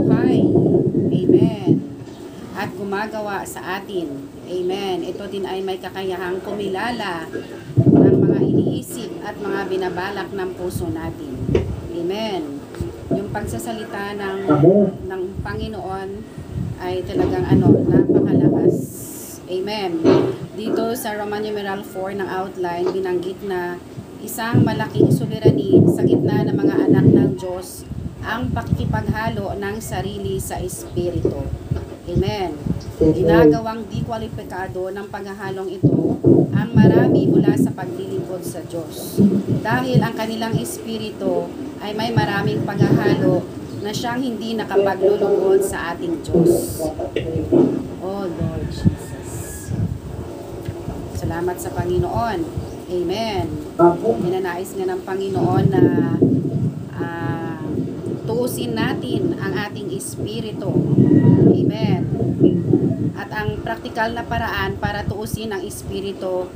buhay. Amen. At gumagawa sa atin. Amen. Ito din ay may kakayahang kumilala ng mga iniisip at mga binabalak ng puso natin. Amen. Yung pagsasalita ng, ng Panginoon ay talagang ano, napakalakas. Amen. Dito sa Roman numeral 4 ng outline, binanggit na isang malaking suliranin sa gitna ng mga anak ng Diyos ang pakikipaghalo ng sarili sa Espiritu. Amen. Ginagawang di kwalipikado ng paghahalong ito ang marami mula sa paglilingkod sa Diyos. Dahil ang kanilang espiritu ay may maraming paghahalo na siyang hindi nakapaglulungkod sa ating Diyos. Oh Lord Jesus. Salamat sa Panginoon. Amen. Ninanais nga ng Panginoon na tuusin natin ang ating espiritu. Amen. At ang praktikal na paraan para tuusin ang espiritu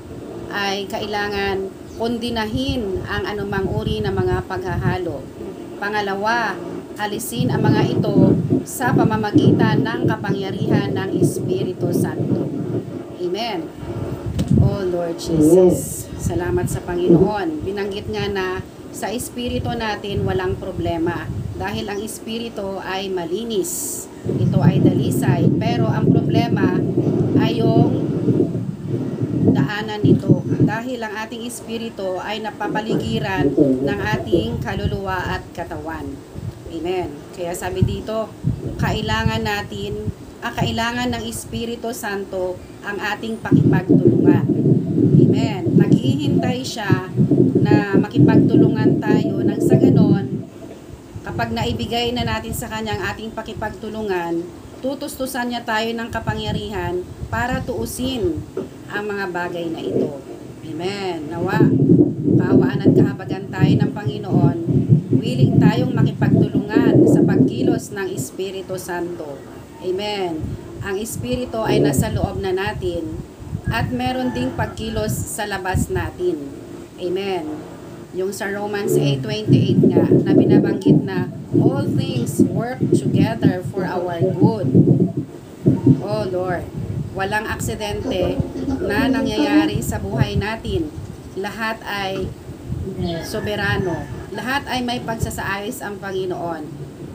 ay kailangan kondinahin ang anumang uri ng mga paghahalo. Pangalawa, alisin ang mga ito sa pamamagitan ng kapangyarihan ng Espiritu Santo. Amen. Oh Lord Jesus, salamat sa Panginoon. Binanggit nga na sa espiritu natin walang problema dahil ang espiritu ay malinis. Ito ay dalisay, pero ang problema ay yung daanan nito dahil ang ating espiritu ay napapaligiran ng ating kaluluwa at katawan. Amen. Kaya sabi dito, kailangan natin, ah, kailangan ng Espiritu Santo ang ating pakipagtulungan. Amen. Naghihintay siya na makipagtulungan tayo nang sa ganon, kapag naibigay na natin sa kanya ang ating pakipagtulungan, tutustusan niya tayo ng kapangyarihan para tuusin ang mga bagay na ito. Amen. Nawa, kaawaan at kahabagan tayo ng Panginoon, willing tayong makipagtulungan sa pagkilos ng Espiritu Santo. Amen. Ang Espiritu ay nasa loob na natin at meron ding pagkilos sa labas natin. Amen. Yung sa Romans 8.28 nga, na binabanggit na all things work together for our good. Oh Lord, walang aksidente na nangyayari sa buhay natin. Lahat ay soberano. Lahat ay may pagsasaayos ang Panginoon.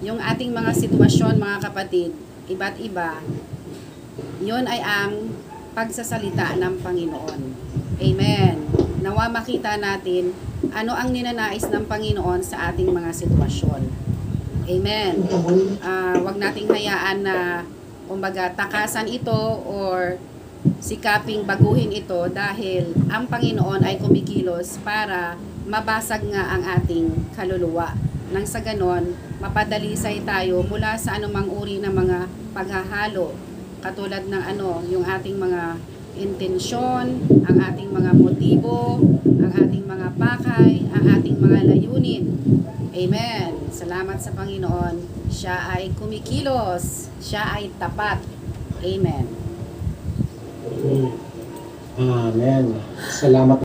Yung ating mga sitwasyon, mga kapatid, iba't iba, yun ay ang pagsasalita ng Panginoon. Amen. Nawa makita natin ano ang ninanais ng Panginoon sa ating mga sitwasyon. Amen. Ah, wag nating hayaan na kumbaga takasan ito or sikaping baguhin ito dahil ang Panginoon ay kumikilos para mabasag nga ang ating kaluluwa. Nang sa ganon, mapadalisay tayo mula sa anumang uri ng mga paghahalo katulad ng ano, yung ating mga intensyon, ang ating mga motibo, ang ating mga pakay, ang ating mga layunin. Amen. Salamat sa Panginoon. Siya ay kumikilos. Siya ay tapat. Amen. Amen. Salamat